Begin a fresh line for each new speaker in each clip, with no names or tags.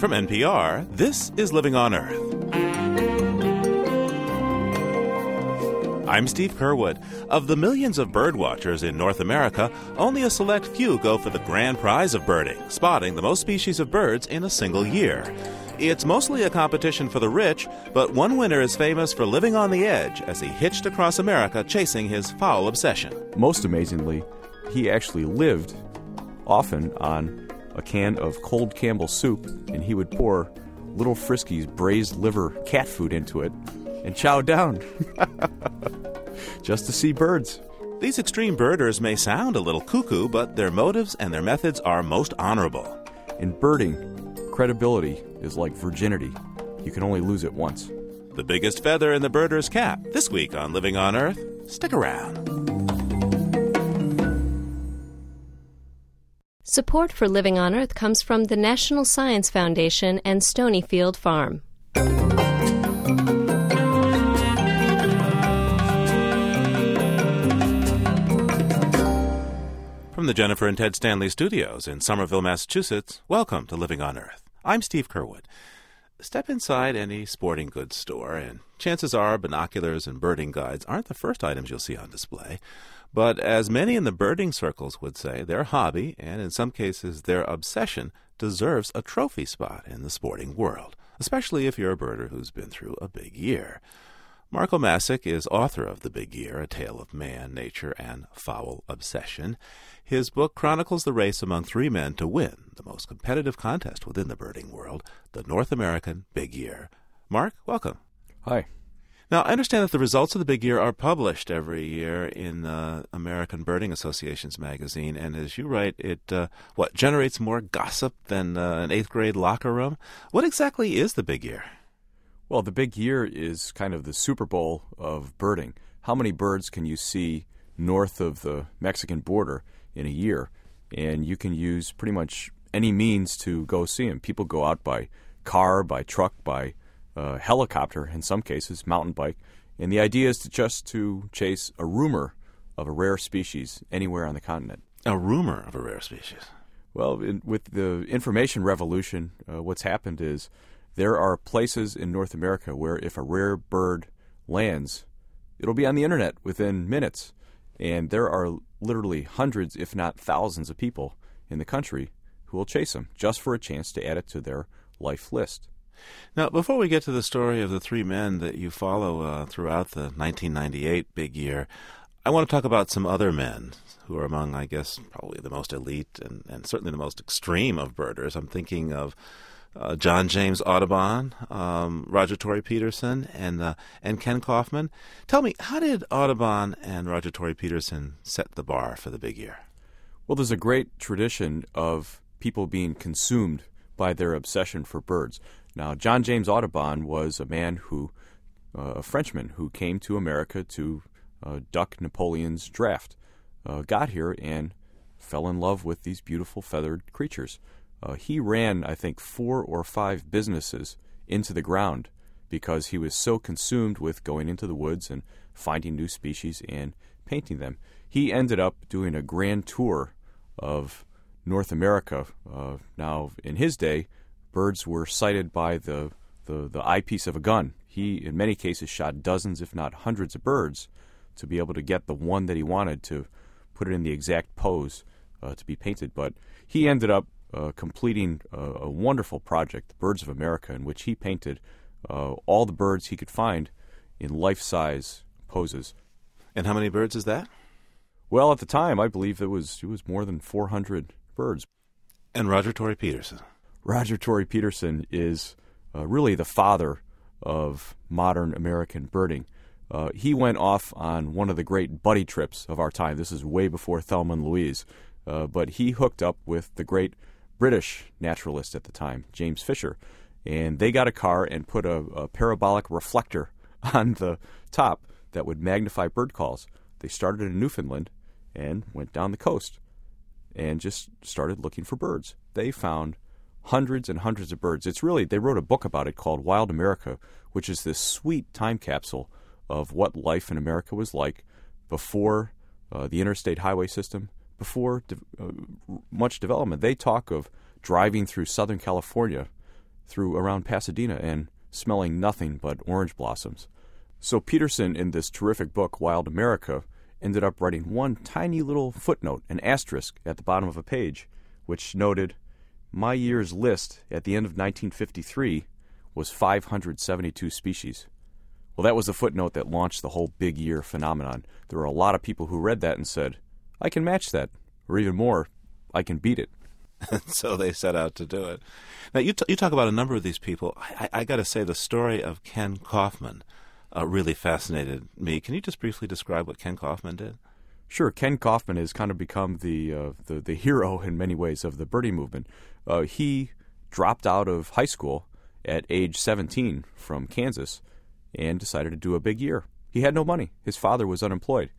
From NPR, this is Living on Earth. I'm Steve Curwood. Of the millions of birdwatchers in North America, only a select few go for the grand prize of birding, spotting the most species of birds in a single year. It's mostly a competition for the rich, but one winner is famous for living on the edge as he hitched across America chasing his fowl obsession.
Most amazingly, he actually lived often on a can of cold Campbell soup, and he would pour little Frisky's braised liver cat food into it and chow down just to see birds.
These extreme birders may sound a little cuckoo, but their motives and their methods are most honorable.
In birding, credibility is like virginity. You can only lose it once.
The biggest feather in the birder's cap. This week on Living on Earth. Stick around.
Support for Living on Earth comes from the National Science Foundation and Stonyfield Farm.
From the Jennifer and Ted Stanley studios in Somerville, Massachusetts, welcome to Living on Earth. I'm Steve Curwood. Step inside any sporting goods store, and chances are binoculars and birding guides aren't the first items you'll see on display. But as many in the birding circles would say, their hobby, and in some cases their obsession, deserves a trophy spot in the sporting world, especially if you're a birder who's been through a big year. Mark Obmascik is author of The Big Year, A Tale of Man, Nature, and Fowl Obsession. His book chronicles the race among three men to win the most competitive contest within the birding world, the North American Big Year. Mark, welcome.
Hi.
Now, I understand that the results of the Big Year are published every year in the American Birding Association's magazine, and as you write, it uh, what generates more gossip than uh, an eighth grade locker room. What exactly is the Big Year?
Well, the Big Year is kind of the Super Bowl of birding. How many birds can you see north of the Mexican border? in a year, and you can use pretty much any means to go see them. People go out by car, by truck, by uh, helicopter, in some cases, mountain bike, and the idea is to just to chase a rumor of a rare species anywhere on the continent.
A rumor of a rare species.
Well, in, with the information revolution, uh, what's happened is there are places in North America where if a rare bird lands, it'll be on the internet within minutes. And there are literally hundreds, if not thousands, of people in the country who will chase them just for a chance to add it to their life list.
Now, before we get to the story of the three men that you follow uh, throughout the 1998 big year, I want to talk about some other men who are among, I guess, probably the most elite and, and certainly the most extreme of birders. I'm thinking of uh, John James Audubon, um, Roger Tory Peterson, and uh, and Kenn Kaufman. Tell me, how did Audubon and Roger Tory Peterson set the bar for the big year?
Well, there's a great tradition of people being consumed by their obsession for birds. Now, John James Audubon was a man who, uh, a Frenchman, who came to America to uh, duck Napoleon's draft, uh, got here and fell in love with these beautiful feathered creatures. Uh, he ran, I think, four or five businesses into the ground because he was so consumed with going into the woods and finding new species and painting them. He ended up doing a grand tour of North America. Uh, now, in his day, birds were sighted by the, the, the eyepiece of a gun. He, in many cases, shot dozens, if not hundreds, of birds to be able to get the one that he wanted to put it in the exact pose uh, to be painted. But he ended up uh, completing a, a, wonderful project, the Birds of America, in which he painted uh, all the birds he could find in life size poses.
And how many birds is that?
Well, at the time, I believe it was it was more than 400 birds.
And Roger Tory Peterson.
Roger Tory Peterson is uh, really the father of modern American birding. Uh, he went off on one of the great buddy trips of our time. This is way before Thelma and Louise. Uh, but he hooked up with the great British naturalist at the time, James Fisher, and they got a car and put a, a parabolic reflector on the top that would magnify bird calls. They started in Newfoundland and went down the coast and just started looking for birds. They found hundreds and hundreds of birds. It's really, they wrote a book about it called Wild America, which is this sweet time capsule of what life in America was like before uh, the interstate highway system, before de- uh, much development. They talk of driving through Southern California through around Pasadena and smelling nothing but orange blossoms. So Peterson, in this terrific book, Wild America, ended up writing one tiny little footnote, an asterisk, at the bottom of a page, which noted, My year's list at the end of 1953 was 572 species. Well, that was the footnote that launched the whole big year phenomenon. There were a lot of people who read that and said, I can match that, or even more, I can beat it.
so they set out to do it. Now, you, t- you talk about a number of these people. I, I, I got to say, the story of Kenn Kaufman uh, really fascinated me. Can you just briefly describe what Kenn Kaufman did?
Sure, Kenn Kaufman has kind of become the uh, the, the hero in many ways of the birdie movement. Uh, he dropped out of high school at age 17 from Kansas and decided to do a big year. He had no money. His father was unemployed.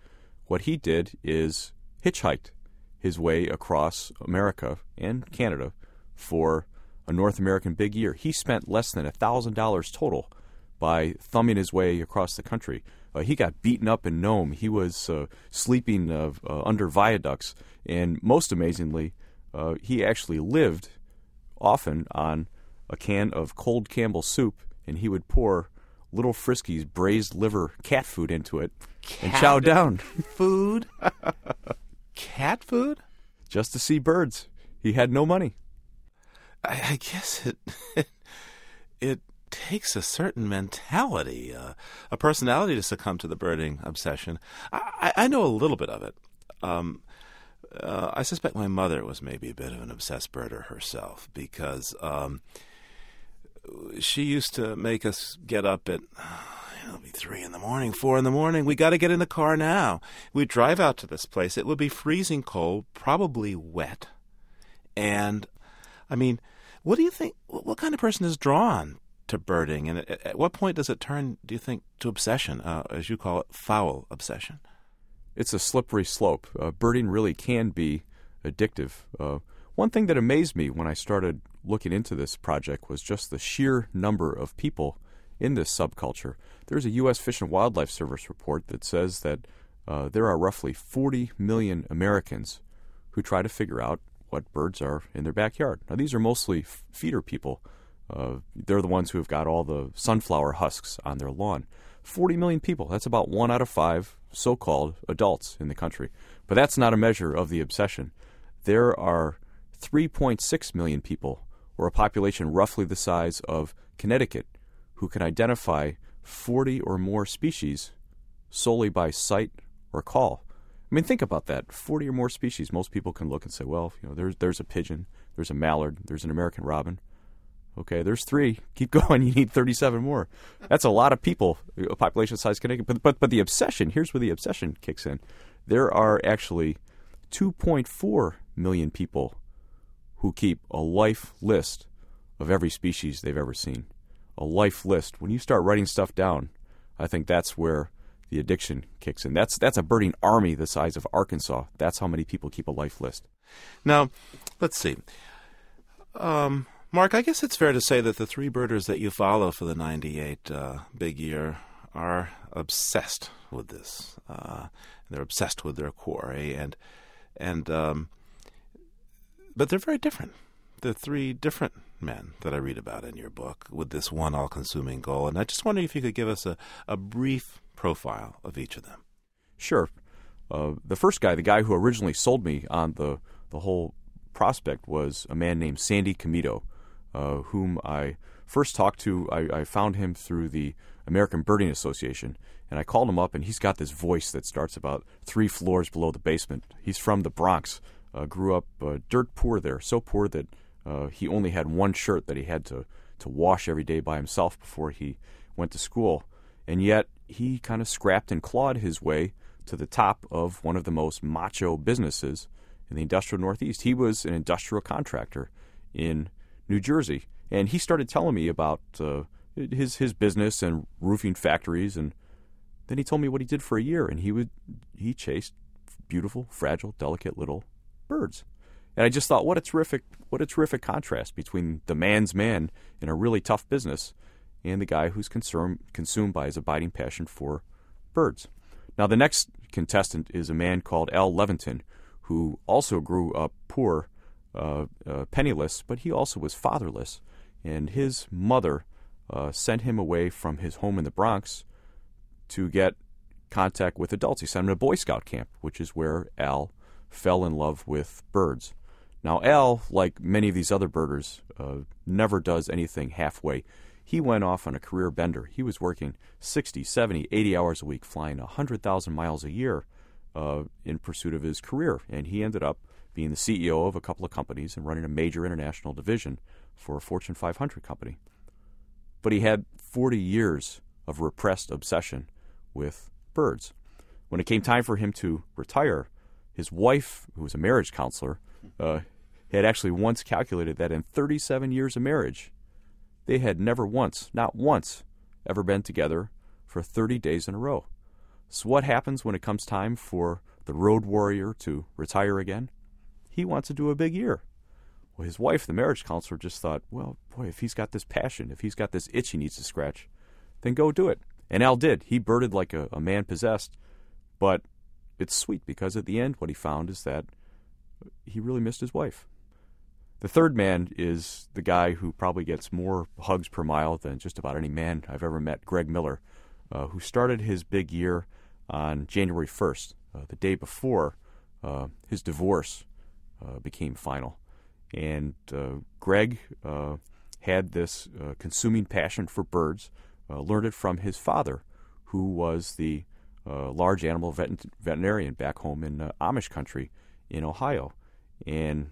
What he did is hitchhiked his way across America and Canada for a North American big year. He spent less than $1,000 total by thumbing his way across the country. Uh, he got beaten up in Nome. He was uh, sleeping uh, uh under viaducts. And most amazingly, uh, he actually lived often on a can of cold Campbell soup, and he would pour little Frisky's braised liver cat food into it cat and chow down.
Food? cat food?
Just to see birds. He had no money.
I, I guess it it takes a certain mentality, uh, a personality to succumb to the birding obsession. I, I know a little bit of it. Um, uh, I suspect my mother was maybe a bit of an obsessed birder herself because um, she used to make us get up at it'll be three in the morning, four in the morning. We got to get in the car now. We'd drive out to this place. It would be freezing cold, probably wet, and I mean, what do you think? What kind of person is drawn to birding, and at, at what point does it turn? Do you think to obsession, uh, as you call it, foul obsession?
It's a slippery slope. Uh, birding really can be addictive. Uh, one thing that amazed me when I started looking into this project was just the sheer number of people in this subculture. There's a U.S. Fish and Wildlife Service report that says that uh, there are roughly 40 million Americans who try to figure out what birds are in their backyard. Now, these are mostly feeder people. Uh, they're the ones who have got all the sunflower husks on their lawn. 40 million people. That's about one out of five so called adults in the country. But that's not a measure of the obsession. There are 3.6 million people, or a population roughly the size of Connecticut, who can identify 40 or more species solely by sight or call. I mean, think about that. 40 or more species. Most people can look and say, well, you know, there's, there's a pigeon, there's a mallard, there's an American robin. Okay, there's three. Keep going. You need 37 more. That's a lot of people, a population size Connecticut. But, but, but the obsession, here's where the obsession kicks in. There are actually 2.4 million people who keep a life list of every species they've ever seen. A life list. When you start writing stuff down, I think that's where the addiction kicks in. That's that's a birding army the size of Arkansas. That's how many people keep a life list.
Now, let's see. Um, Mark, I guess it's fair to say that the three birders that you follow for the 98 uh, big year are obsessed with this. Uh, they're obsessed with their quarry, and and um, but they're very different. The three different men that I read about in your book with this one all consuming goal. And I just wonder if you could give us a, a brief profile of each of them.
Sure. Uh, the first guy, the guy who originally sold me on the, the whole prospect, was a man named Sandy Komito, uh, whom I first talked to. I, I, found him through the American Birding Association, and I called him up, and he's got this voice that starts about three floors below the basement. He's from the Bronx, uh, grew up uh, dirt poor there, so poor that uh, he only had one shirt that he had to, to wash every day by himself before he went to school. And yet he kind of scrapped and clawed his way to the top of one of the most macho businesses in the industrial Northeast. He was an industrial contractor in New Jersey, and he started telling me about uh, his his business and roofing factories, and then he told me what he did for a year, and he would he chased beautiful, fragile, delicate little birds. And I just thought, what a terrific, what a terrific contrast between the man's man in a really tough business and the guy who's consumed consumed by his abiding passion for birds. Now, the next contestant is a man called Al Levantin, who also grew up poor, uh, uh, penniless, but he also was fatherless. and his mother uh, sent him away from his home in the Bronx to get contact with adults. He sent him to Boy Scout camp, which is where Al fell in love with birds. Now, Al, like many of these other birders, uh, never does anything halfway. He went off on a career bender. He was working 60, 70, 80 hours a week, flying 100,000 miles a year uh, in pursuit of his career. And he ended up being the CEO of a couple of companies and running a major international division for a Fortune 500 company. But he had 40 years of repressed obsession with birds. When it came time for him to retire, his wife, who was a marriage counselor, uh, had actually once calculated that in 37 years of marriage, they had never once, not once, ever been together for 30 days in a row. So, what happens when it comes time for the road warrior to retire again? He wants to do a big year. Well, his wife, the marriage counselor, just thought, well, boy, if he's got this passion, if he's got this itch he needs to scratch, then go do it. And Al did. He birded like a, a man possessed. But it's sweet because at the end, what he found is that he really missed his wife. The third man is the guy who probably gets more hugs per mile than just about any man I've ever met, Greg Miller, uh, who started his big year on January 1st, uh, the day before uh, his divorce became final. And uh, Greg uh, had this consuming passion for birds, learned it from his father, who was the large animal vet- veterinarian back home in Amish country in Ohio. And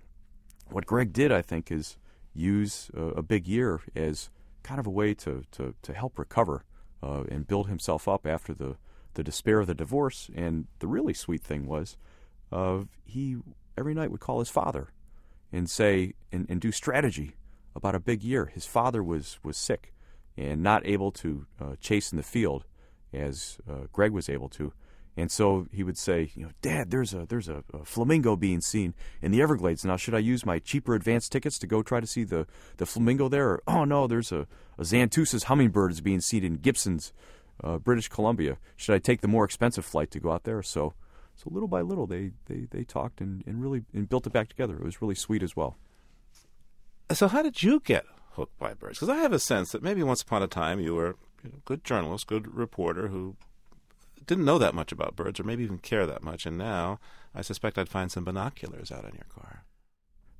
what Greg did, I think, is use a, a big year as kind of a way to, to, to help recover uh, and build himself up after the, the despair of the divorce. And the really sweet thing was uh, he every night would call his father and say and, and do strategy about a big year. His father was, was sick and not able to uh, chase in the field as uh, Greg was able to. And so he would say, you know, Dad, there's a there's a, a, flamingo being seen in the Everglades. Now, should I use my cheaper advance tickets to go try to see the, the flamingo there? Or, oh no, there's a, a hummingbird is being seen in Gibsons, uh, British Columbia. Should I take the more expensive flight to go out there? So, so little by little, they they, they talked and, and really and built it back together. It was really sweet as well.
So, how did you get hooked by birds? Because I have a sense that maybe once upon a time you were a good journalist, good reporter who didn't know that much about birds or maybe even care that much. And now I suspect I'd find some binoculars out in your car.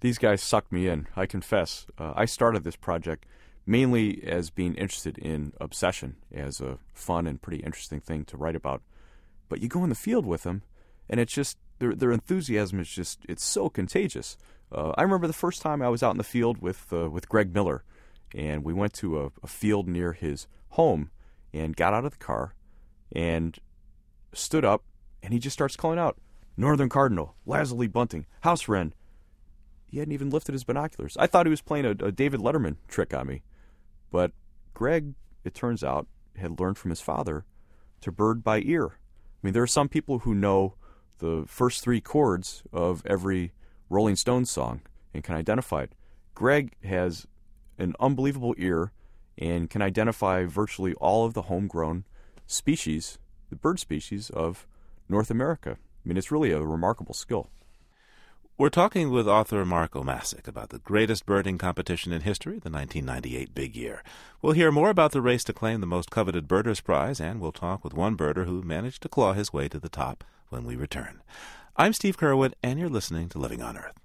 These guys sucked me in, I confess. Uh, I started this project mainly as being interested in obsession as a fun and pretty interesting thing to write about. But you go in the field with them, and it's just their their enthusiasm is just it's so contagious. Uh, I remember the first time I was out in the field with uh, with Greg Miller, and we went to a, a, field near his home, and got out of the car, and stood up and he just starts calling out Northern Cardinal, lazuli bunting, house wren. He hadn't even lifted his binoculars. I thought he was playing a, a David Letterman trick on me. But Greg, it turns out, had learned from his father to bird by ear. I mean, there are some people who know the first three chords of every Rolling Stones song and can identify it. Greg has an unbelievable ear and can identify virtually all of the homegrown species the bird species of North America. I mean, it's really a remarkable skill.
We're talking with author Mark Obmascik about the greatest birding competition in history, the 1998 Big Year. We'll hear more about the race to claim the most coveted Birders Prize, and we'll talk with one birder who managed to claw his way to the top when we return. I'm Steve Curwood, and you're listening to Living on Earth.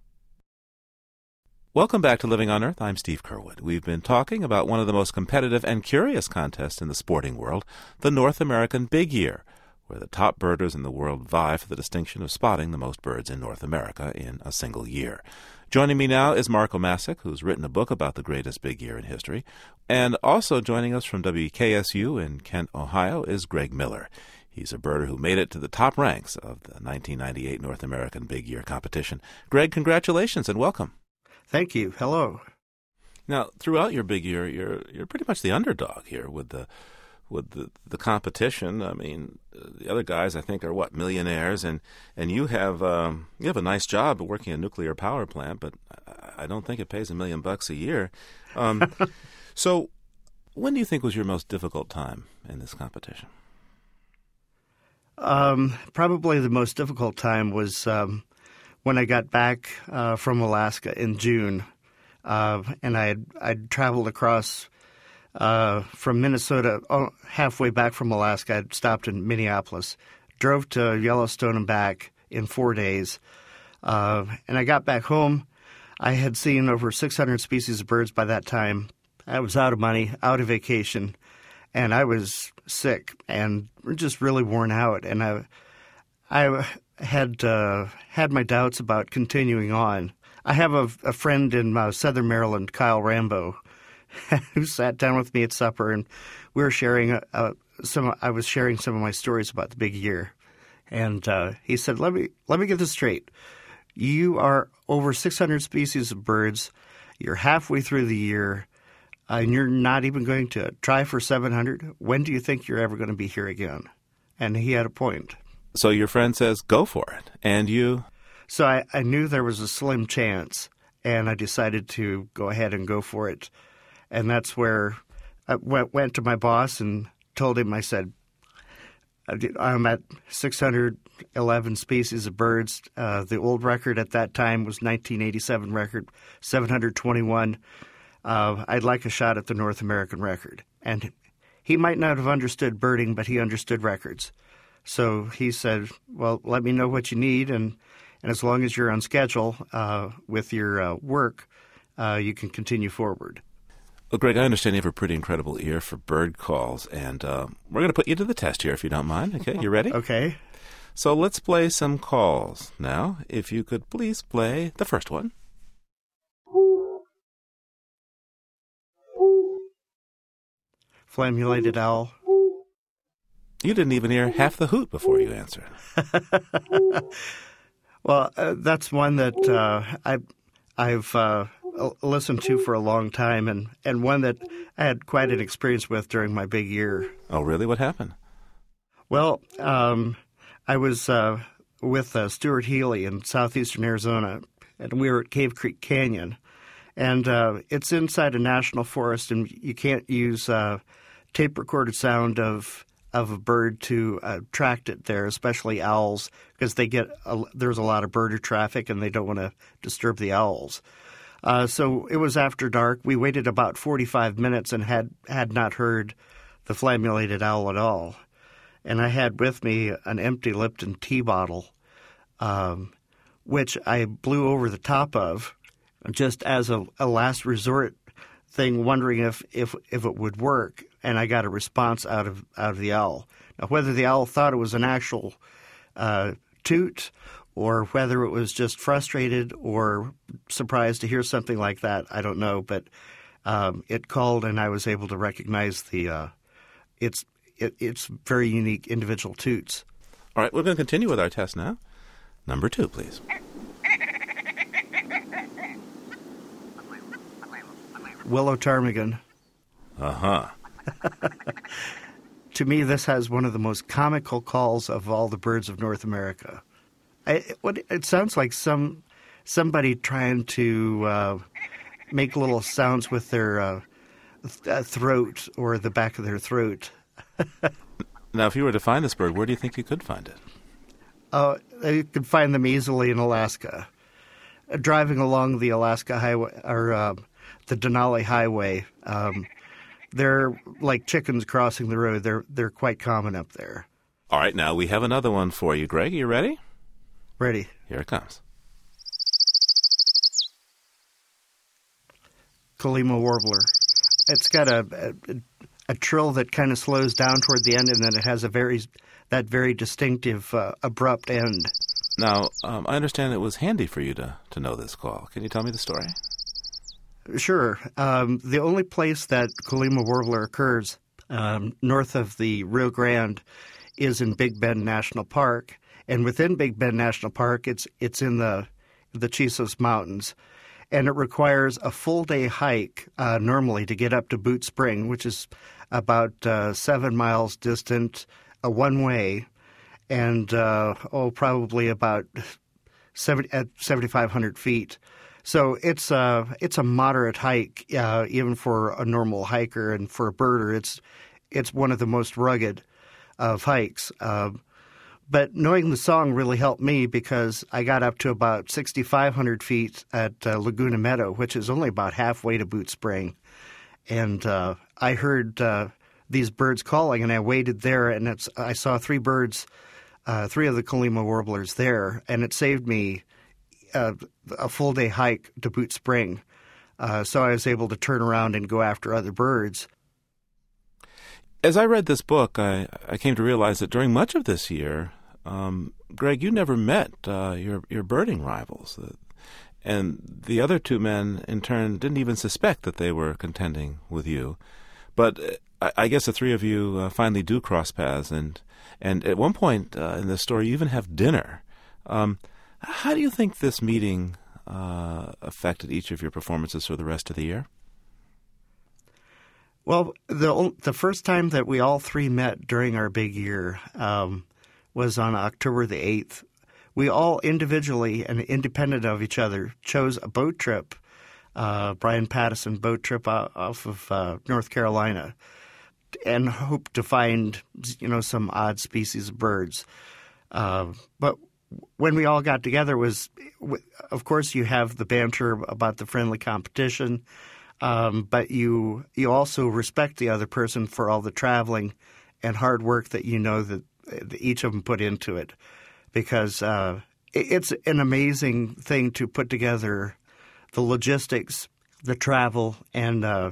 Welcome back to Living on Earth. I'm Steve Curwood. We've been talking about one of the most competitive and curious contests in the sporting world, the North American Big Year, where the top birders in the world vie for the distinction of spotting the most birds in North America in a single year. Joining me now is Mark Obmascik, who's written a book about the greatest big year in history. And also joining us from WKSU in Kent, Ohio, is Greg Miller. He's a birder who made it to the top ranks of the 1998 North American Big Year competition. Greg, congratulations and welcome.
Thank you. Hello.
Now, throughout your big year, you're you're pretty much the underdog here with the with the the competition. I mean, the other guys I think are what millionaires, and and you have um, you have a nice job working a nuclear power plant, but I don't think it pays a million bucks a year. Um, so, when do you think was your most difficult time in this competition?
Um, probably the most difficult time was um, when I got back uh, from Alaska in June. uh, and I had I'd traveled across uh, from Minnesota, oh, halfway back from Alaska. I'd stopped in Minneapolis, drove to Yellowstone and back in four days, uh, and I got back home. I had seen over 600 species of birds by that time. I was out of money, out of vacation, and I was sick and just really worn out. And I, I had uh, had my doubts about continuing on. I have a, a friend in uh, Southern Maryland, Kyle Rambo, who sat down with me at supper, and we were sharing uh, some. I was sharing some of my stories about the big year, and uh, he said, "Let me let me get this straight. You are over 600 species of birds. You're halfway through the year." Uh, and you're not even going to try for 700. When do you think you're ever going to be here again? And he had a point.
So your friend says, go for it. And you?
So I, I knew there was a slim chance, and I decided to go ahead and go for it. And that's where I went, went to my boss and told him, I said, I'm at 611 species of birds. Uh, the old record at that time was 1987 record, 721 uh, I'd like a shot at the North American record. And he might not have understood birding, but he understood records. So he said, Well, let me know what you need, and, and as long as you're on schedule uh, with your uh, work, uh, you can continue forward.
Well, Greg, I understand you have a pretty incredible ear for bird calls, and uh, we're going to put you to the test here if you don't mind. Okay, you ready?
okay.
So let's play some calls. Now, if you could please play the first one.
Flammulated owl.
You didn't even hear half the hoot before you answered.
well, uh, that's one that uh, I, I've uh, listened to for a long time, and, and one that I had quite an experience with during my big year.
Oh, really? What happened?
Well, um, I was uh, with uh, Stuart Healy in southeastern Arizona, and we were at Cave Creek Canyon. And uh, it's inside a national forest, and you can't use tape recorded sound of of a bird to attract it there, especially owls, because they get a, there's a lot of birder traffic and they don't want to disturb the owls. Uh, so it was after dark. We waited about 45 minutes and had had not heard the flammulated owl at all. And I had with me an empty Lipton tea bottle, um, which I blew over the top of, just as a, a last resort thing, wondering if, if if it would work and I got a response out of out of the owl. Now, whether the owl thought it was an actual uh, toot or whether it was just frustrated or surprised to hear something like that, I don't know. But um, it called, and I was able to recognize the uh, its it, its very unique individual toots.
All right, we're going to continue with our test now. Number two, please.
Willow ptarmigan.
Uh huh.
to me, this has one of the most comical calls of all the birds of North America. I, what, it sounds like some somebody trying to uh, make little sounds with their uh, th- uh, throat or the back of their throat.
now, if you were to find this bird, where do you think you could find it?
Uh, you could find them easily in Alaska. Uh, driving along the Alaska Highway or uh, the Denali Highway, um, they're like chickens crossing the road. They're they're quite common up there.
All right, now we have another one for you, Greg. Are you ready?
Ready.
Here it comes.
Colima warbler. It's got a, a, a trill that kind of slows down toward the end, and then it has a very that very distinctive uh, abrupt end.
Now, um, I understand it was handy for you to, to know this call. Can you tell me the story?
Sure. Um, the only place that Colima warbler occurs um, north of the Rio Grande is in Big Bend National Park, and within Big Bend National Park, it's it's in the the Chisos Mountains, and it requires a full day hike uh, normally to get up to Boot Spring, which is about uh, seven miles distant, a one way, and uh, oh, probably about 70, at 7,500 feet. So it's a uh, it's a moderate hike, uh, even for a normal hiker, and for a birder, it's it's one of the most rugged of hikes. Uh, but knowing the song really helped me because I got up to about 6,500 feet at uh, Laguna Meadow, which is only about halfway to Boot Spring. And uh, I heard uh, these birds calling, and I waited there, and I saw three birds, uh, three of the Colima warblers there, and it saved me uh, a full day hike to Boot Spring. Uh, so I was able to turn around and go after other birds.
As I read this book, I, I came to realize that during much of this year, um, Greg, you never met uh, your your birding rivals, and the other two men, in turn, didn't even suspect that they were contending with you. But uh, I, I guess the three of you uh, finally do cross paths, and and at one point uh, in the story, you even have dinner. Um, how do you think this meeting uh, affected each of your performances for the rest of the year?
Well, the the first time that we all three met during our big year um, was on October the eighth. We all individually and independent of each other chose a boat trip, uh, Brian Patteson boat trip off of uh, North Carolina, and hoped to find you know some odd species of birds. Uh, but when we all got together was, of course, you have the banter about the friendly competition um, but you you also respect the other person for all the traveling and hard work that you know that, each of them put into it, because uh, it, it's an amazing thing to put together the logistics, the travel, and uh,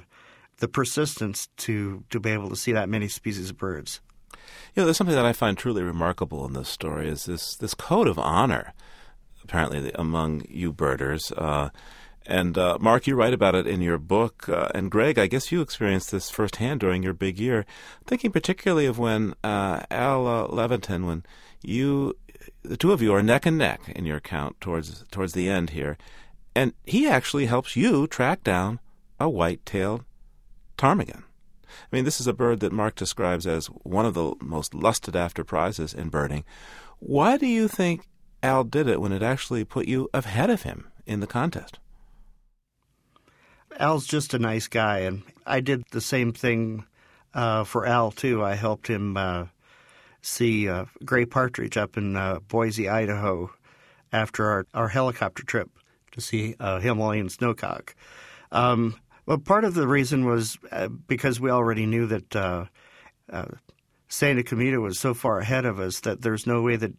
the persistence to to be able to see that many species of birds.
You know, there's something that I find truly remarkable in this story is this this code of honor, apparently among you birders. Uh, and uh, Mark, you write about it in your book. Uh, and Greg, I guess you experienced this firsthand during your big year. Thinking particularly of when uh, Al uh, Levantin, when you, the two of you are neck and neck in your account towards towards the end here, and he actually helps you track down a white-tailed ptarmigan. I mean, this is a bird that Mark describes as one of the most lusted after prizes in birding. Why do you think Al did it when it actually put you ahead of him in the contest?
Al's just a nice guy, and I did the same thing uh, for Al too. I helped him uh, see uh, gray partridge up in uh, Boise, Idaho, after our, our helicopter trip to see uh, Himalayan snowcock. Um, well, part of the reason was because we already knew that Sandy Komito was so far ahead of us that there's no way that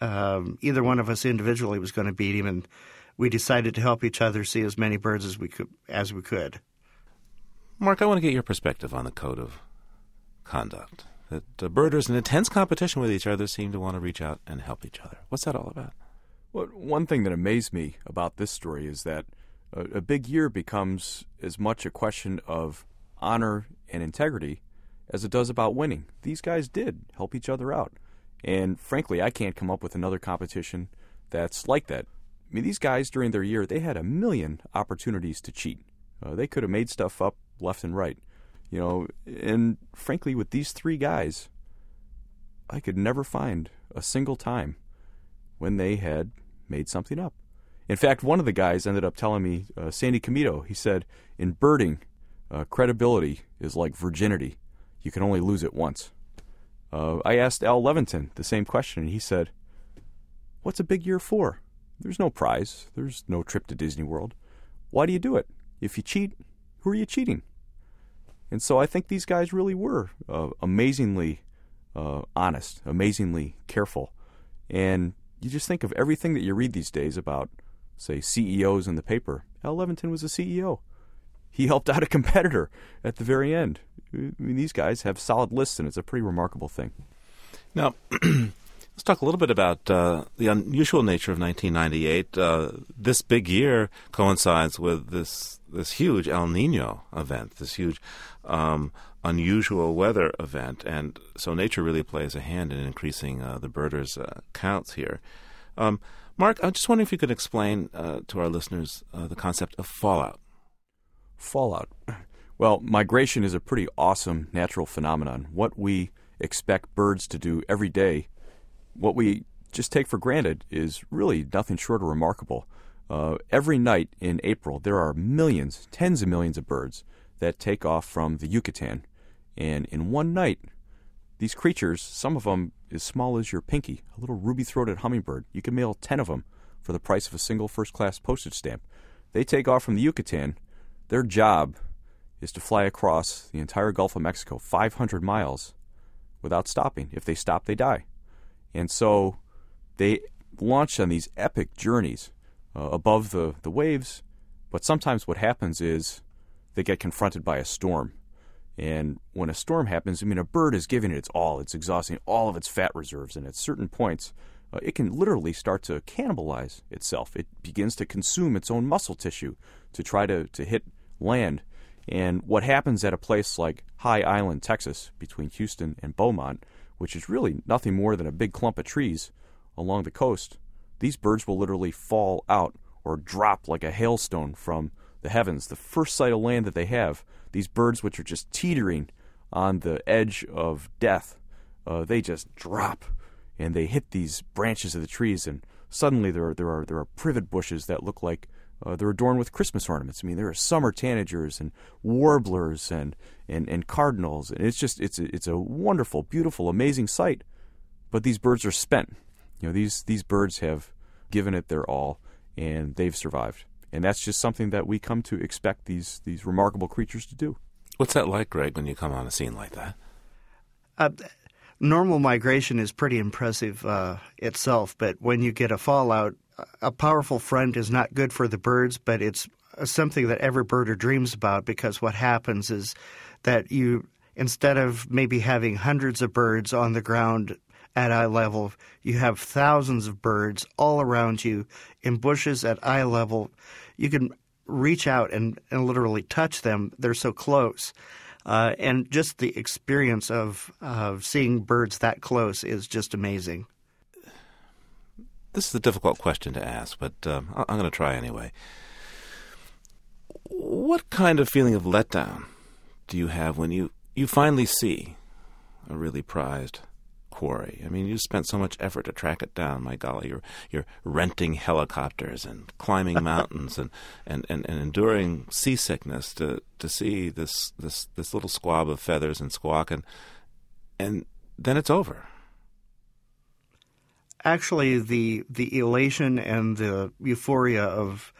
um, either one of us individually was going to beat him, and we decided to help each other see as many birds as we could. As we could.
Mark, I want to get your perspective on the code of conduct. That uh, birders in intense competition with each other seem to want to reach out and help each other. What's that all about?
Well, one thing that amazed me about this story is that a, a big year becomes as much a question of honor and integrity as it does about winning. These guys did help each other out. And frankly, I can't come up with another competition that's like that. I mean, these guys during their year, they had a million opportunities to cheat. Uh, they could have made stuff up left and right, you know. And frankly, with these three guys, I could never find a single time when they had made something up. In fact, one of the guys ended up telling me, uh, Sandy Komito, he said, in birding, uh, credibility is like virginity. You can only lose it once. Uh, I asked Al Levantin the same question, and he said, What's a big year for? There's no prize. There's no trip to Disney World. Why do you do it? If you cheat, who are you cheating? And so I think these guys really were uh, amazingly uh, honest, amazingly careful. And you just think of everything that you read these days about, say, CEOs in the paper. Al Levantin was a CEO. He helped out a competitor at the very end. I mean, these guys have solid lists, and it's a pretty remarkable thing.
Now, Let's talk a little bit about uh, the unusual nature of 1998. Uh, this big year coincides with this this huge El Nino event, this huge um, unusual weather event, and so nature really plays a hand in increasing uh, the birders' uh, counts here. Um, Mark, I'm just wondering if you could explain uh, to our listeners uh, the concept of fallout.
Fallout. Well, migration is a pretty awesome natural phenomenon. What we expect birds to do every day what we just take for granted is really nothing short of remarkable. Uh, every night in April, there are millions, tens of millions of birds that take off from the Yucatan. And in one night, these creatures, some of them as small as your pinky, a little ruby throated hummingbird, you can mail 10 of them for the price of a single first class postage stamp. They take off from the Yucatan. Their job is to fly across the entire Gulf of Mexico, 500 miles, without stopping. If they stop, they die. And so they launch on these epic journeys uh, above the, the waves. But sometimes what happens is they get confronted by a storm. And when a storm happens, I mean, a bird is giving it its all. It's exhausting all of its fat reserves. And at certain points, uh, it can literally start to cannibalize itself. It begins to consume its own muscle tissue to try to, to hit land. And what happens at a place like High Island, Texas, between Houston and Beaumont, which is really nothing more than a big clump of trees along the coast, these birds will literally fall out or drop like a hailstone from the heavens. The first sight of land that they have, these birds which are just teetering on the edge of death, uh, they just drop and they hit these branches of the trees, and suddenly there are, there are, there are privet bushes that look like uh, they're adorned with Christmas ornaments. I mean, there are summer tanagers and warblers and, and, and cardinals, and it's just it's a, it's a wonderful, beautiful, amazing sight. But these birds are spent. You know, these these birds have given it their all, and they've survived. And that's just something that we come to expect these these remarkable creatures to do.
What's that like, Greg, when you come on a scene like that?
Uh, normal migration is pretty impressive uh, itself, but when you get a fallout, a powerful front is not good for the birds, but it's something that every birder dreams about because what happens is that you, instead of maybe having hundreds of birds on the ground at eye level, you have thousands of birds all around you in bushes at eye level. You can reach out and, and literally touch them, they're so close. Uh, and just the experience of of seeing birds that close is just amazing.
This is a difficult question to ask, but um, I'm going to try anyway. What kind of feeling of letdown do you have when you, you finally see a really prized quarry. I mean, you spent so much effort to track it down. My golly, you're you're renting helicopters and climbing mountains and, and, and, and enduring seasickness to, to see this, this this little squab of feathers and squawk and and then it's over.
Actually, the the elation and the euphoria of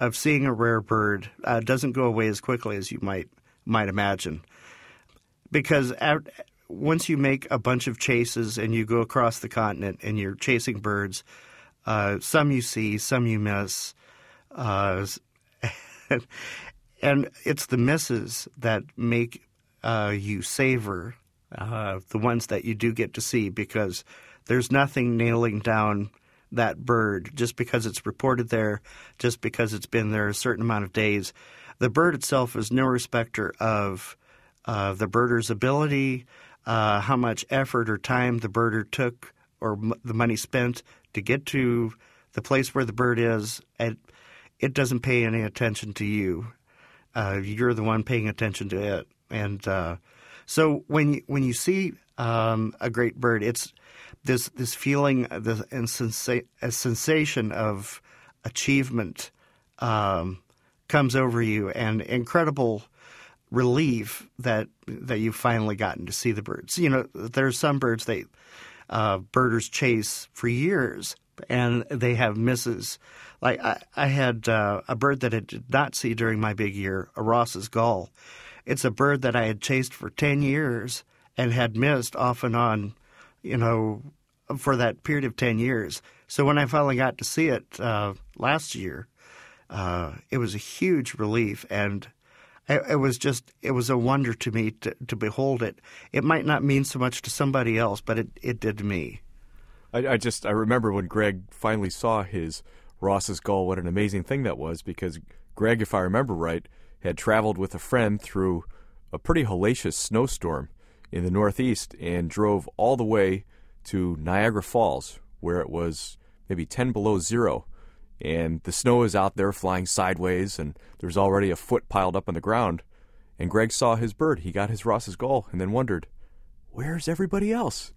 of seeing a rare bird uh, doesn't go away as quickly as you might might imagine, because at, once you make a bunch of chases and you go across the continent and you're chasing birds, uh, some you see, some you miss, uh, and it's the misses that make uh, you savor uh, the ones that you do get to see because there's nothing nailing down that bird just because it's reported there, just because it's been there a certain amount of days. The bird itself is no respecter of uh, the birder's ability, uh, how much effort or time the birder took or m- the money spent to get to the place where the bird is, and it doesn't pay any attention to you. Uh, you're the one paying attention to it, and uh, so when you, when you see um, a great bird, it's this this feeling, this and sensa- a sensation of achievement um, comes over you, and incredible relief that that you've finally gotten to see the birds. You know, there's some birds they uh, birders chase for years, and they have misses. Like I, I had uh, a bird that I did not see during my big year, a Ross's gull. It's a bird that I had chased for ten years and had missed off and on, you know, for that period of ten years. So when I finally got to see it uh, last year, uh, it was a huge relief and it, was just it was a wonder to me to, to behold it. It might not mean so much to somebody else, but it, it did to me.
I, I just I remember when Greg finally saw his Ross's gull. What an amazing thing that was! Because Greg, if I remember right, had traveled with a friend through a pretty hellacious snowstorm in the Northeast and drove all the way to Niagara Falls, where it was maybe 10 below zero and the snow is out there flying sideways, and there's already a foot piled up on the ground. And Greg saw his bird. He got his Ross's gull, and then wondered, "Where's everybody else?"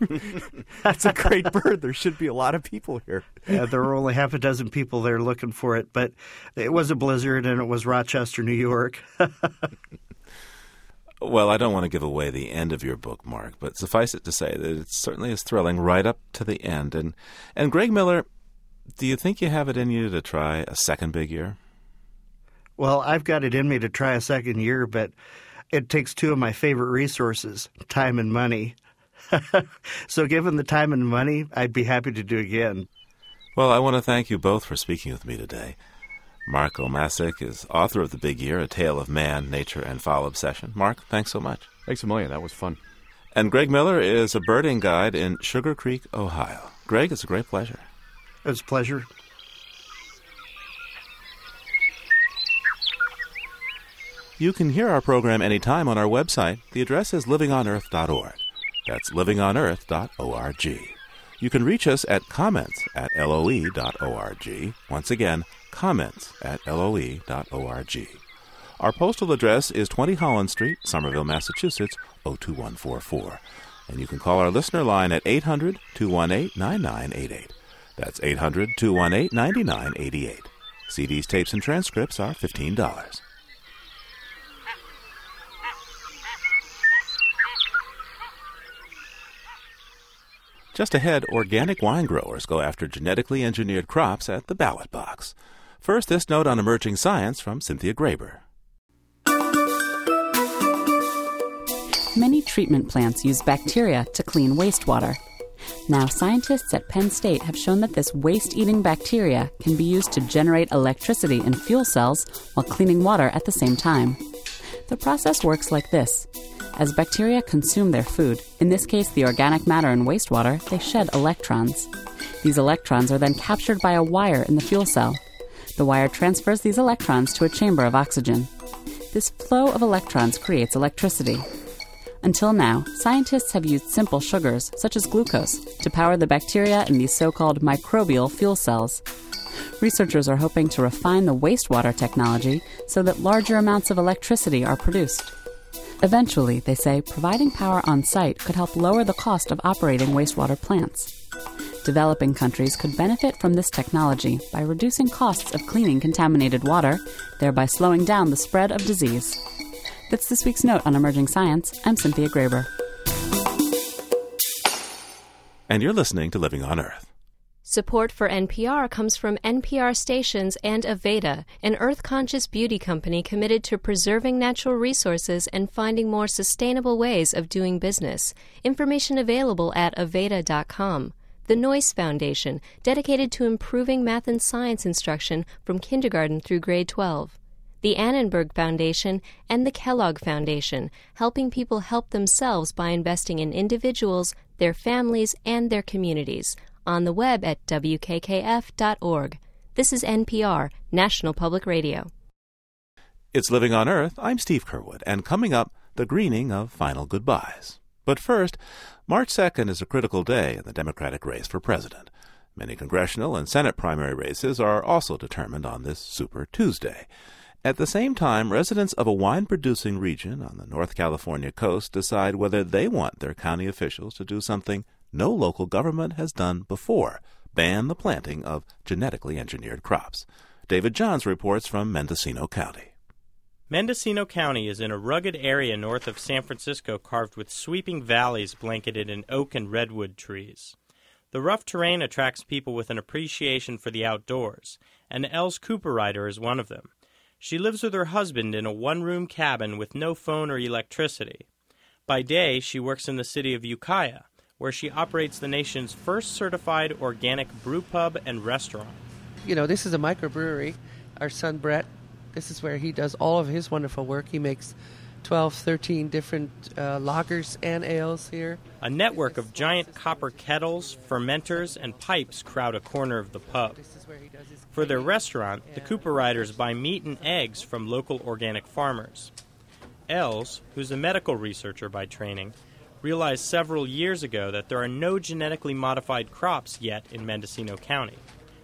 That's a great bird. There should be a lot of people here.
yeah, there were only half a dozen people there looking for it, but it was a blizzard, and it was Rochester, New York.
Well, I don't want to give away the end of your book, Mark, but suffice it to say that it certainly is thrilling right up to the end. And and Greg Miller, do you think you have it in you to try a second big year?
Well, I've got it in me to try a second year, but it takes two of my favorite resources, time and money. so, given the time and money, I'd be happy to do again.
Well, I want to thank you both for speaking with me today. Mark Obmascik is author of The Big Year, A Tale of Man, Nature, and Fowl Obsession. Mark, thanks so much.
Thanks a million. That was fun.
And Greg Miller is a birding guide in Sugar Creek, Ohio. Greg, it's a great pleasure.
It's a pleasure.
You can hear our program anytime on our website. The address is livingonearth.org. That's livingonearth.org. You can reach us at comments at loe.org. Once again, comments at loe.org. Our postal address is 20 Holland Street, Somerville, Massachusetts, 02144. And you can call our listener line at 800 218 9988. That's 800 218 9988. CDs, tapes, and transcripts are $15. Just ahead, organic wine growers go after genetically engineered crops at the ballot box. First, this note on emerging science from Cynthia Graber.
Many treatment plants use bacteria to clean wastewater. Now, scientists at Penn State have shown that this waste eating bacteria can be used to generate electricity in fuel cells while cleaning water at the same time. The process works like this as bacteria consume their food, in this case the organic matter in wastewater, they shed electrons. These electrons are then captured by a wire in the fuel cell. The wire transfers these electrons to a chamber of oxygen. This flow of electrons creates electricity. Until now, scientists have used simple sugars, such as glucose, to power the bacteria in these so called microbial fuel cells. Researchers are hoping to refine the wastewater technology so that larger amounts of electricity are produced. Eventually, they say, providing power on site could help lower the cost of operating wastewater plants. Developing countries could benefit from this technology by reducing costs of cleaning contaminated water, thereby slowing down the spread of disease. That's this week's note on emerging science. I'm Cynthia Graber.
And you're listening to Living on Earth.
Support for NPR comes from NPR stations and Aveda, an earth conscious beauty company committed to preserving natural resources and finding more sustainable ways of doing business. Information available at Aveda.com. The Noyce Foundation, dedicated to improving math and science instruction from kindergarten through grade 12. The Annenberg Foundation and the Kellogg Foundation, helping people help themselves by investing in individuals, their families, and their communities on the web at wkkf.org. This is NPR, National Public Radio.
It's Living on Earth. I'm Steve Curwood, and coming up, the greening of final goodbyes. But first, March 2nd is a critical day in the Democratic race for president. Many congressional and Senate primary races are also determined on this Super Tuesday. At the same time, residents of a wine producing region on the North California coast decide whether they want their county officials to do something no local government has done before ban the planting of genetically engineered crops. David Johns reports from Mendocino County.
Mendocino County is in a rugged area north of San Francisco carved with sweeping valleys blanketed in oak and redwood trees. The rough terrain attracts people with an appreciation for the outdoors, and Els Cooperrider is one of them. She lives with her husband in a one room cabin with no phone or electricity. By day, she works in the city of Ukiah, where she operates the nation's first certified organic brew pub and restaurant.
You know, this is a microbrewery. Our son Brett, this is where he does all of his wonderful work. He makes 12, 13 different uh, lagers and ales here.
A network of giant copper kettles, fermenters, and pipes crowd a corner of the pub. For their restaurant, the Cooperriders buy meat and eggs from local organic farmers. Els, who's a medical researcher by training, realized several years ago that there are no genetically modified crops yet in Mendocino County.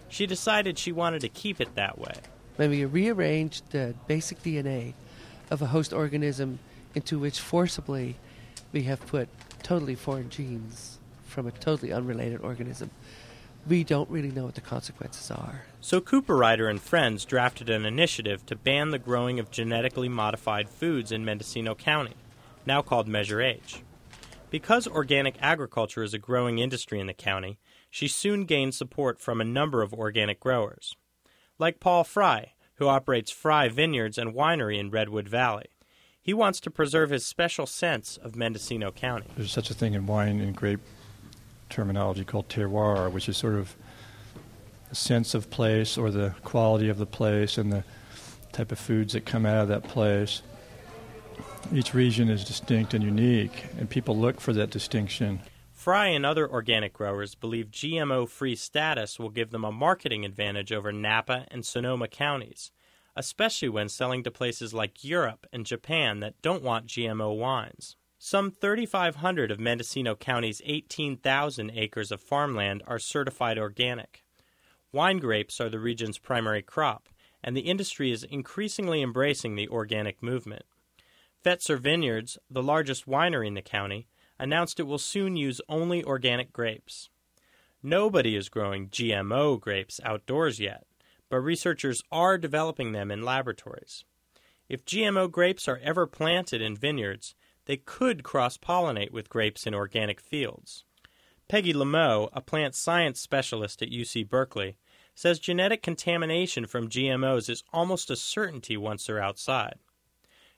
She decided she wanted to keep it that way.
When we rearrange the basic DNA of a host organism into which forcibly we have put totally foreign genes from a totally unrelated organism, we don't really know what the consequences are.
So Cooperrider and friends drafted an initiative to ban the growing of genetically modified foods in Mendocino County. now called Measure H. Because organic agriculture is a growing industry in the county, she soon gained support from a number of organic growers. Like Paul Frey, who operates Frey Vineyards and Winery in Redwood Valley. He wants to preserve his special sense of Mendocino County.
There's such a thing in wine and grape terminology called terroir, which is sort of a sense of place or the quality of the place and the type of foods that come out of that place. Each region is distinct and unique, and people look for that distinction.
Frey and other organic growers believe GMO free status will give them a marketing advantage over Napa and Sonoma counties, especially when selling to places like Europe and Japan that don't want GMO wines. Some 3,500 of Mendocino County's 18,000 acres of farmland are certified organic. Wine grapes are the region's primary crop, and the industry is increasingly embracing the organic movement. Fetzer Vineyards, the largest winery in the county, announced it will soon use only organic grapes. Nobody is growing GMO grapes outdoors yet, but researchers are developing them in laboratories. If GMO grapes are ever planted in vineyards, they could cross pollinate with grapes in organic fields. Peggy Lemaux, a plant science specialist at UC Berkeley, says genetic contamination from GMOs is almost a certainty once they're outside.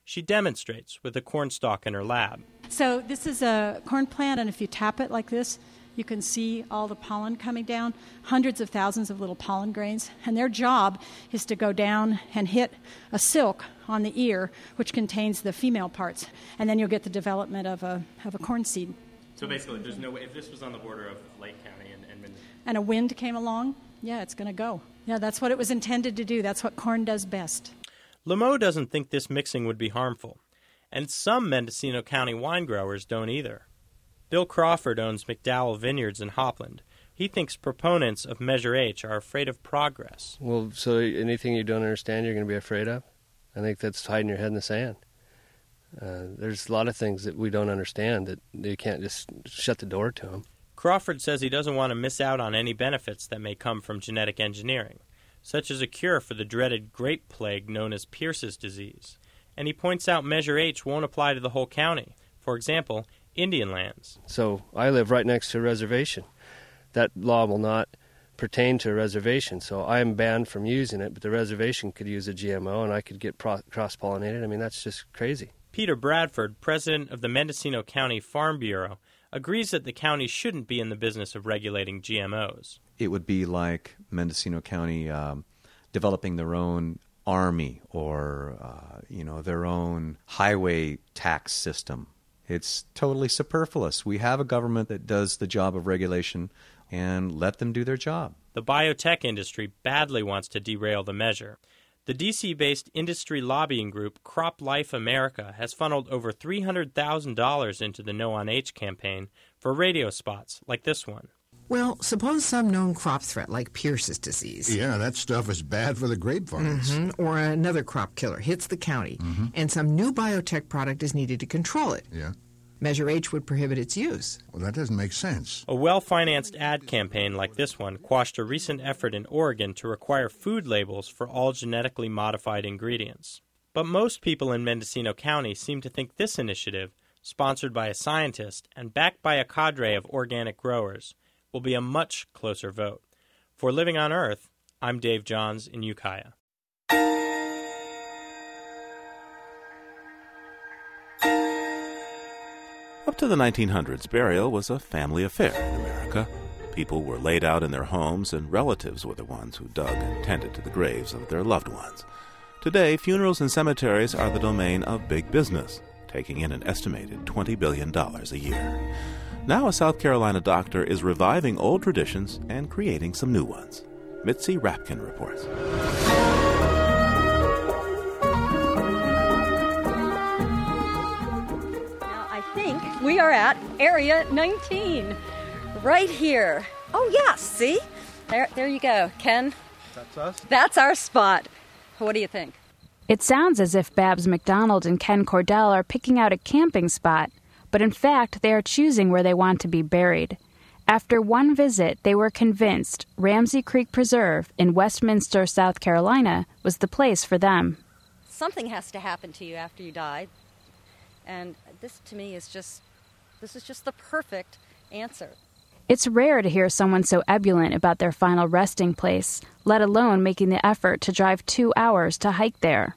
She demonstrates with a corn stalk in her lab.
So, this is a corn plant, and if you tap it like this, you can see all the pollen coming down, hundreds of thousands of little pollen grains. And their job is to go down and hit a silk on the ear, which contains the female parts. And then you'll get the development of a, of a corn seed.
So basically, there's no way, if this was on the border of Lake County and, and,
and a wind came along, yeah, it's going to go. Yeah, that's what it was intended to do. That's what corn does best.
Lemaux doesn't think this mixing would be harmful, and some Mendocino County wine growers don't either. Bill Crawford owns McDowell Vineyards in Hopland. He thinks proponents of Measure H are afraid of progress.
Well, so anything you don't understand, you're going to be afraid of? I think that's hiding your head in the sand. Uh, there's a lot of things that we don't understand that you can't just shut the door to them.
Crawford says he doesn't want to miss out on any benefits that may come from genetic engineering such as a cure for the dreaded grape plague known as Pierce's disease. And he points out Measure H won't apply to the whole county. For example, Indian lands.
So I live right next to a reservation. That law will not pertain to a reservation, so I am banned from using it, but the reservation could use a GMO and I could get pro- cross pollinated. I mean, that's just crazy.
Peter Bradford, president of the Mendocino County Farm Bureau, agrees that the county shouldn't be in the business of regulating GMOs.
It would be like Mendocino County um, developing their own army or uh, you know their own highway tax system. It's totally superfluous. We have a government that does the job of regulation and let them do their job.
The biotech industry badly wants to derail the measure. The DC based industry lobbying group CropLife America has funneled over $300,000 into the No on H campaign for radio spots like this one.
Well, suppose some known crop threat like Pierce's disease.
Yeah, that stuff is bad for the grape vines.
Mm-hmm. Or another crop killer hits the county, mm-hmm. and some new biotech product is needed to control it.
Yeah.
Measure H would prohibit its use.
Well, that doesn't make sense.
A well financed ad campaign like this one quashed a recent effort in Oregon to require food labels for all genetically modified ingredients. But most people in Mendocino County seem to think this initiative, sponsored by a scientist and backed by a cadre of organic growers, will be a much closer vote. For Living on Earth, I'm Dave Johns in Ukiah.
Up to the 1900s, burial was a family affair in America. People were laid out in their homes, and relatives were the ones who dug and tended to the graves of their loved ones. Today, funerals and cemeteries are the domain of big business, taking in an estimated $20 billion a year. Now, a South Carolina doctor is reviving old traditions and creating some new ones. Mitzi Rapkin reports.
Now, I think we are at Area 19, right here. Oh, yes, see? There, there you go. Ken?
That's us?
That's our spot. What do you think?
It sounds as if Babs McDonald and Ken Cordell are picking out a camping spot, but in fact, they are choosing where they want to be buried. After one visit, they were convinced Ramsey Creek Preserve in Westminster, South Carolina, was the place for them.
Something has to happen to you after you die And this to me is just this is just the perfect answer.
It's rare to hear someone so ebullient about their final resting place, let alone making the effort to drive two hours to hike there.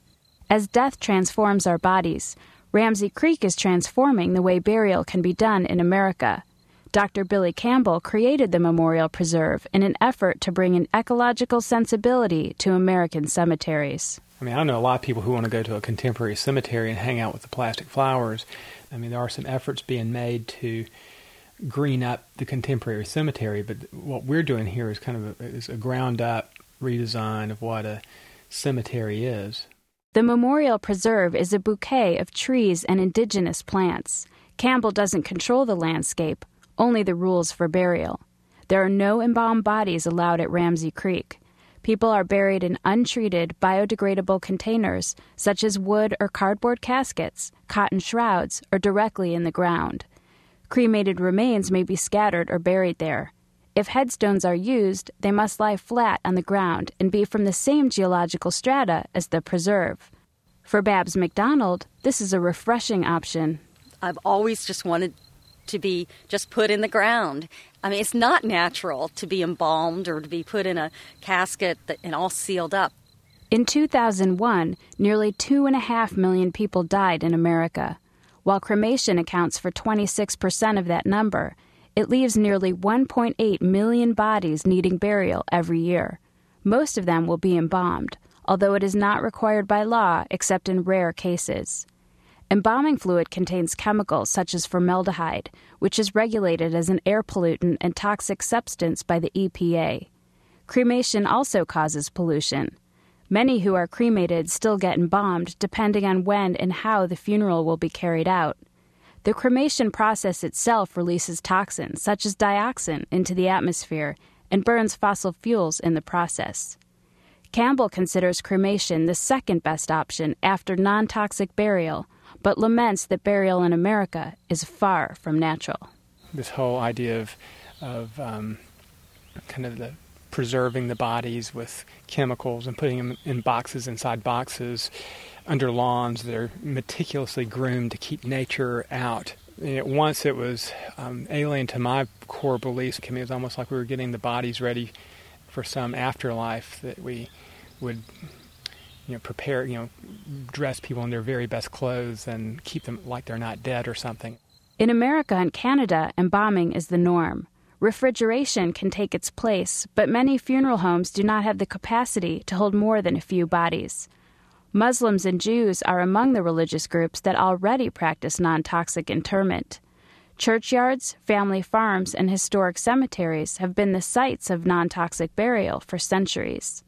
As death transforms our bodies, Ramsey Creek is transforming the way burial can be done in America. Dr. Billy Campbell created the Memorial Preserve in an effort to bring an ecological sensibility to American cemeteries.
I mean, I know a lot of people who want to go to a contemporary cemetery and hang out with the plastic flowers. I mean, there are some efforts being made to green up the contemporary cemetery, but what we're doing here is kind of a, is a ground up redesign of what a cemetery is.
The Memorial Preserve is a bouquet of trees and indigenous plants. Campbell doesn't control the landscape, only the rules for burial. There are no embalmed bodies allowed at Ramsey Creek. People are buried in untreated, biodegradable containers, such as wood or cardboard caskets, cotton shrouds, or directly in the ground. Cremated remains may be scattered or buried there. If headstones are used, they must lie flat on the ground and be from the same geological strata as the preserve. For Babs McDonald, this is a refreshing option.
I've always just wanted to be just put in the ground. I mean, it's not natural to be embalmed or to be put in a casket and all sealed up.
In 2001, nearly two and a half million people died in America. While cremation accounts for 26% of that number, it leaves nearly 1.8 million bodies needing burial every year. Most of them will be embalmed, although it is not required by law except in rare cases. Embalming fluid contains chemicals such as formaldehyde, which is regulated as an air pollutant and toxic substance by the EPA. Cremation also causes pollution. Many who are cremated still get embalmed depending on when and how the funeral will be carried out. The cremation process itself releases toxins such as dioxin into the atmosphere and burns fossil fuels in the process. Campbell considers cremation the second best option after non toxic burial but laments that burial in America is far from natural.
This whole idea of, of um, kind of the preserving the bodies with chemicals and putting them in boxes inside boxes under lawns that are meticulously groomed to keep nature out. Once it was um, alien to my core beliefs. It was almost like we were getting the bodies ready for some afterlife that we would you know, prepare, you know, dress people in their very best clothes and keep them like they're not dead or something.
In America and Canada, embalming is the norm. Refrigeration can take its place, but many funeral homes do not have the capacity to hold more than a few bodies. Muslims and Jews are among the religious groups that already practice non toxic interment. Churchyards, family farms, and historic cemeteries have been the sites of non toxic burial for centuries.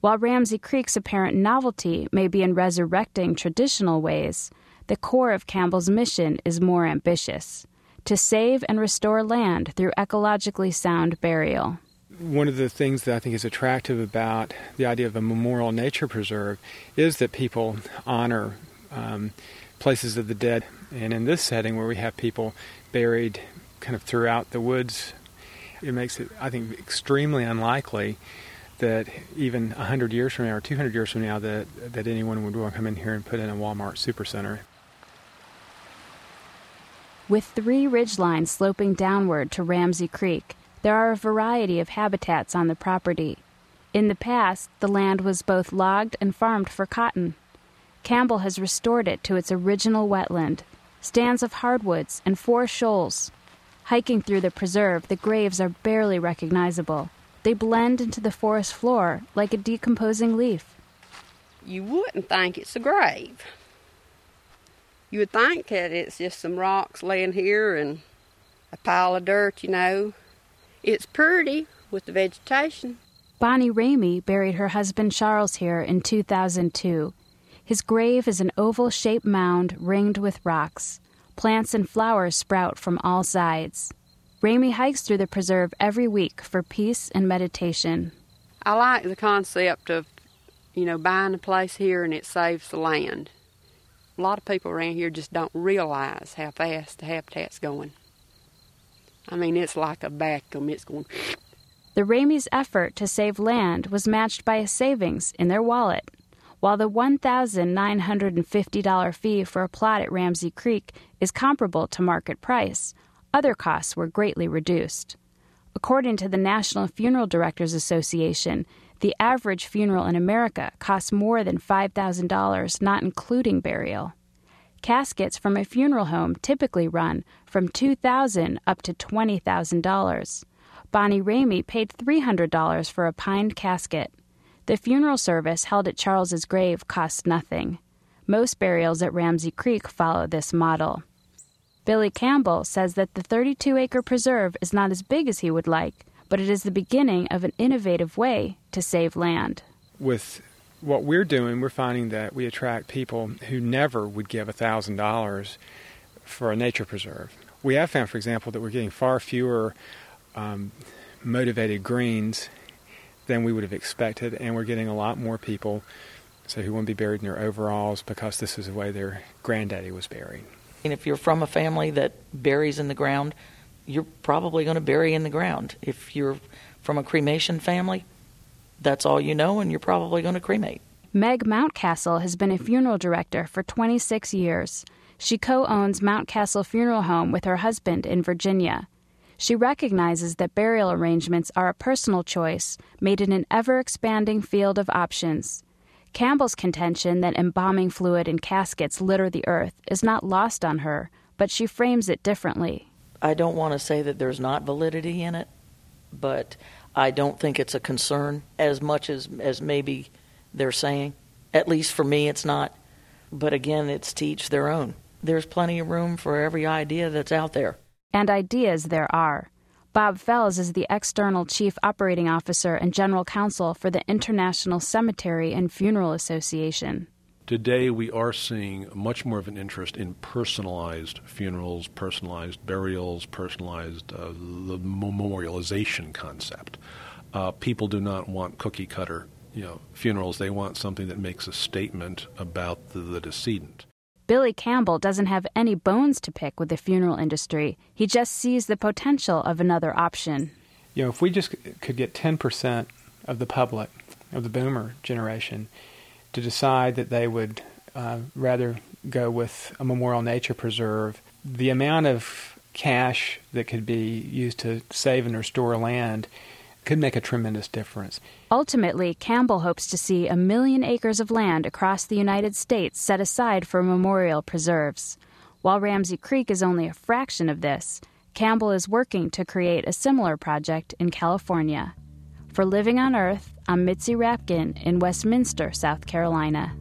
While Ramsey Creek's apparent novelty may be in resurrecting traditional ways, the core of Campbell's mission is more ambitious to save and restore land through ecologically sound burial.
One of the things that I think is attractive about the idea of a memorial nature preserve is that people honor um, places of the dead. And in this setting, where we have people buried kind of throughout the woods, it makes it, I think, extremely unlikely that even 100 years from now or 200 years from now that, that anyone would want to come in here and put in a Walmart supercenter.
With three ridge lines sloping downward to Ramsey Creek, there are a variety of habitats on the property. In the past, the land was both logged and farmed for cotton. Campbell has restored it to its original wetland, stands of hardwoods, and four shoals. Hiking through the preserve, the graves are barely recognizable. They blend into the forest floor like a decomposing leaf.
You wouldn't think it's a grave. You would think that it's just some rocks laying here and a pile of dirt, you know. It's pretty with the vegetation.
Bonnie Ramey buried her husband Charles here in 2002. His grave is an oval shaped mound ringed with rocks. Plants and flowers sprout from all sides. Ramey hikes through the preserve every week for peace and meditation.
I like the concept of, you know, buying a place here and it saves the land. A lot of people around here just don't realize how fast the habitat's going. I mean, it's like a vacuum, it's going.
The Ramey's effort to save land was matched by a savings in their wallet. while the $1,950 fee for a plot at Ramsey Creek is comparable to market price, other costs were greatly reduced. According to the National Funeral Directors Association, the average funeral in America costs more than $5,000, not including burial. Caskets from a funeral home typically run from 2,000 up to $20,000. Bonnie Ramey paid $300 for a pined casket. The funeral service held at Charles's grave cost nothing. Most burials at Ramsey Creek follow this model. Billy Campbell says that the 32 acre preserve is not as big as he would like, but it is the beginning of an innovative way to save land.
With what we're doing, we're finding that we attract people who never would give $1,000 for a nature preserve. We have found, for example, that we're getting far fewer um, motivated greens than we would have expected, and we're getting a lot more people so who want to be buried in their overalls because this is the way their granddaddy was buried.
And if you're from a family that buries in the ground, you're probably going to bury in the ground. If you're from a cremation family, that's all you know, and you're probably going to cremate.
Meg Mountcastle has been a funeral director for 26 years. She co owns Mountcastle Funeral Home with her husband in Virginia. She recognizes that burial arrangements are a personal choice made in an ever expanding field of options. Campbell's contention that embalming fluid and caskets litter the earth is not lost on her, but she frames it differently.
I don't want to say that there's not validity in it, but I don't think it's a concern as much as, as maybe they're saying. At least for me, it's not. But again, it's to each their own. There's plenty of room for every idea that's out there.
And ideas there are. Bob Fells is the external chief operating officer and general counsel for the International Cemetery and Funeral Association.
Today, we are seeing much more of an interest in personalized funerals, personalized burials, personalized uh, the memorialization concept. Uh, people do not want cookie cutter, you know, funerals. They want something that makes a statement about the, the decedent.
Billy Campbell doesn't have any bones to pick with the funeral industry. He just sees the potential of another option.
You know, if we just could get 10% of the public, of the boomer generation, to decide that they would uh, rather go with a memorial nature preserve, the amount of cash that could be used to save and restore land could make a tremendous difference.
Ultimately, Campbell hopes to see a million acres of land across the United States set aside for memorial preserves. While Ramsey Creek is only a fraction of this, Campbell is working to create a similar project in California. For Living on Earth, I'm Mitzi Rapkin in Westminster, South Carolina.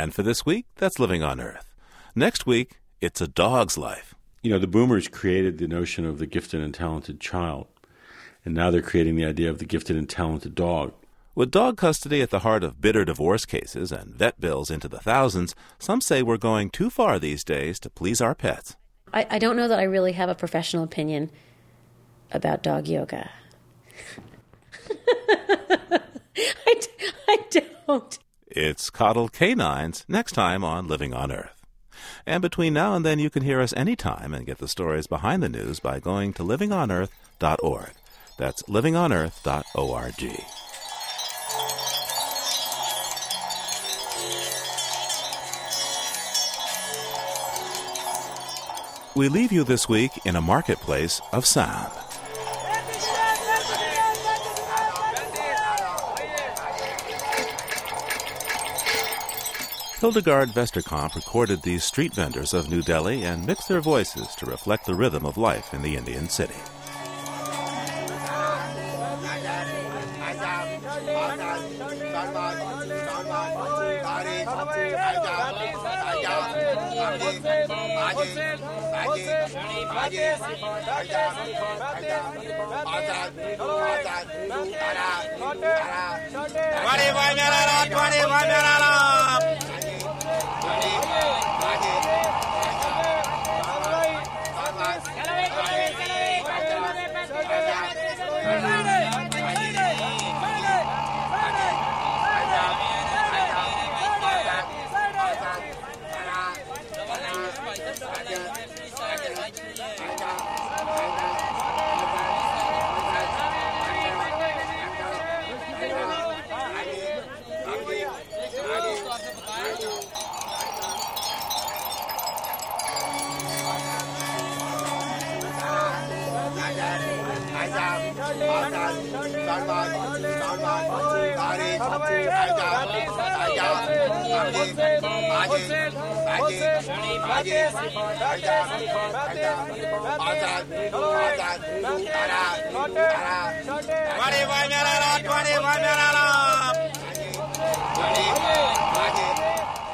And for this week, that's Living on Earth. Next week, it's a dog's life.
You know, the boomers created the notion of the gifted and talented child, and now they're creating the idea of the gifted and talented dog.
With dog custody at the heart of bitter divorce cases and vet bills into the thousands, some say we're going too far these days to please our pets.
I, I don't know that I really have a professional opinion about dog yoga. I, I don't.
It's Coddled Canines next time on Living on Earth. And between now and then, you can hear us anytime and get the stories behind the news by going to livingonearth.org. That's livingonearth.org. We leave you this week in a marketplace of sound. Hildegard Westerkamp recorded these street vendors of New Delhi and mixed their voices to reflect the rhythm of life in the Indian city. Thank you.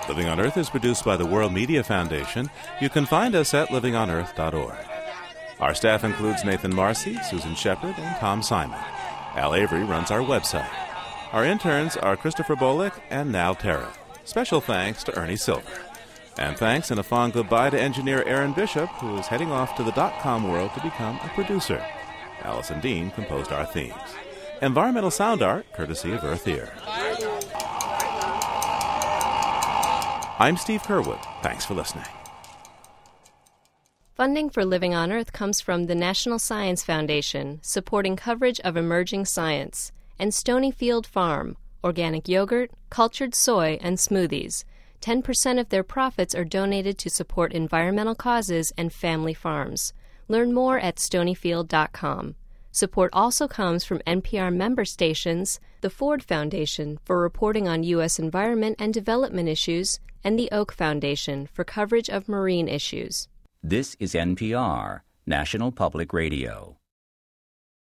Living on Earth is produced by the World Media Foundation. You can find us at livingonearth.org. Our staff includes Nathan Marcy, Susan Shepard, and Tom Simon. Al Avery runs our website. Our interns are Christopher Bolick and Nal Terra. Special thanks to Ernie Silver. And thanks and a fond goodbye to engineer Aaron Bishop, who is heading off to the dot com world to become a producer. Allison Dean composed our themes. Environmental sound art, courtesy of Earth Ear. I'm Steve Curwood. Thanks for listening.
Funding for Living on Earth comes from the National Science Foundation, supporting coverage of emerging science, and Stonyfield Farm, organic yogurt, cultured soy, and smoothies. 10% of their profits are donated to support environmental causes and family farms. Learn more at stonyfield.com. Support also comes from NPR member stations, the Ford Foundation for reporting on U.S. environment and development issues, and the Oak Foundation for coverage of marine issues.
This is NPR, National Public Radio.